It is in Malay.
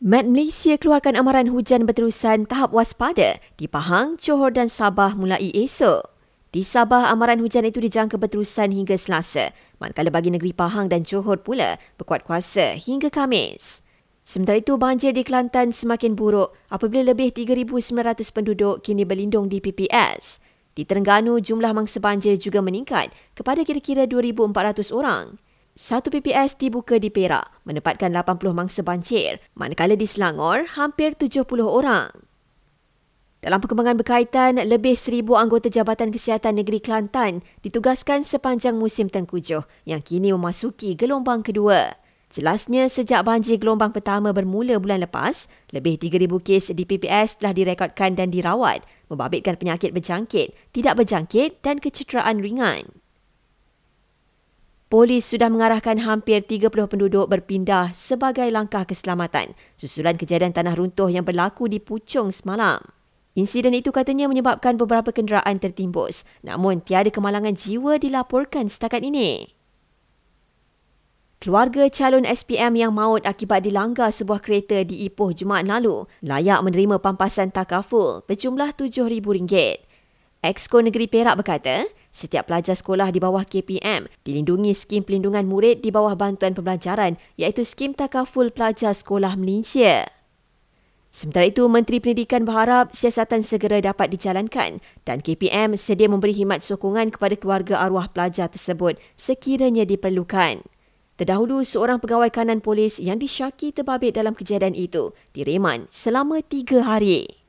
Met Malaysia keluarkan amaran hujan berterusan tahap waspada di Pahang, Johor dan Sabah mulai esok. Di Sabah, amaran hujan itu dijangka berterusan hingga Selasa, manakala bagi negeri Pahang dan Johor pula berkuat kuasa hingga Khamis. Sementara itu, banjir di Kelantan semakin buruk apabila lebih 3,900 penduduk kini berlindung di PPS. Di Terengganu, jumlah mangsa banjir juga meningkat kepada kira-kira 2,400 orang. Satu PPS dibuka di Perak menempatkan 80 mangsa banjir, manakala di Selangor hampir 70 orang. Dalam perkembangan berkaitan, lebih seribu anggota Jabatan Kesihatan Negeri Kelantan ditugaskan sepanjang musim tengkujuh yang kini memasuki gelombang kedua. Jelasnya, sejak banjir gelombang pertama bermula bulan lepas, lebih 3,000 kes di PPS telah direkodkan dan dirawat, membabitkan penyakit berjangkit, tidak berjangkit dan kecederaan ringan. Polis sudah mengarahkan hampir 30 penduduk berpindah sebagai langkah keselamatan susulan kejadian tanah runtuh yang berlaku di Puchong semalam. Insiden itu katanya menyebabkan beberapa kenderaan tertimbus, namun tiada kemalangan jiwa dilaporkan setakat ini. Keluarga calon SPM yang maut akibat dilanggar sebuah kereta di Ipoh Jumaat lalu layak menerima pampasan takaful berjumlah RM7,000. Exco Negeri Perak berkata, setiap pelajar sekolah di bawah KPM dilindungi skim pelindungan murid di bawah bantuan pembelajaran iaitu skim takaful pelajar sekolah Malaysia. Sementara itu, Menteri Pendidikan berharap siasatan segera dapat dijalankan dan KPM sedia memberi khidmat sokongan kepada keluarga arwah pelajar tersebut sekiranya diperlukan. Terdahulu, seorang pegawai kanan polis yang disyaki terbabit dalam kejadian itu direman selama tiga hari.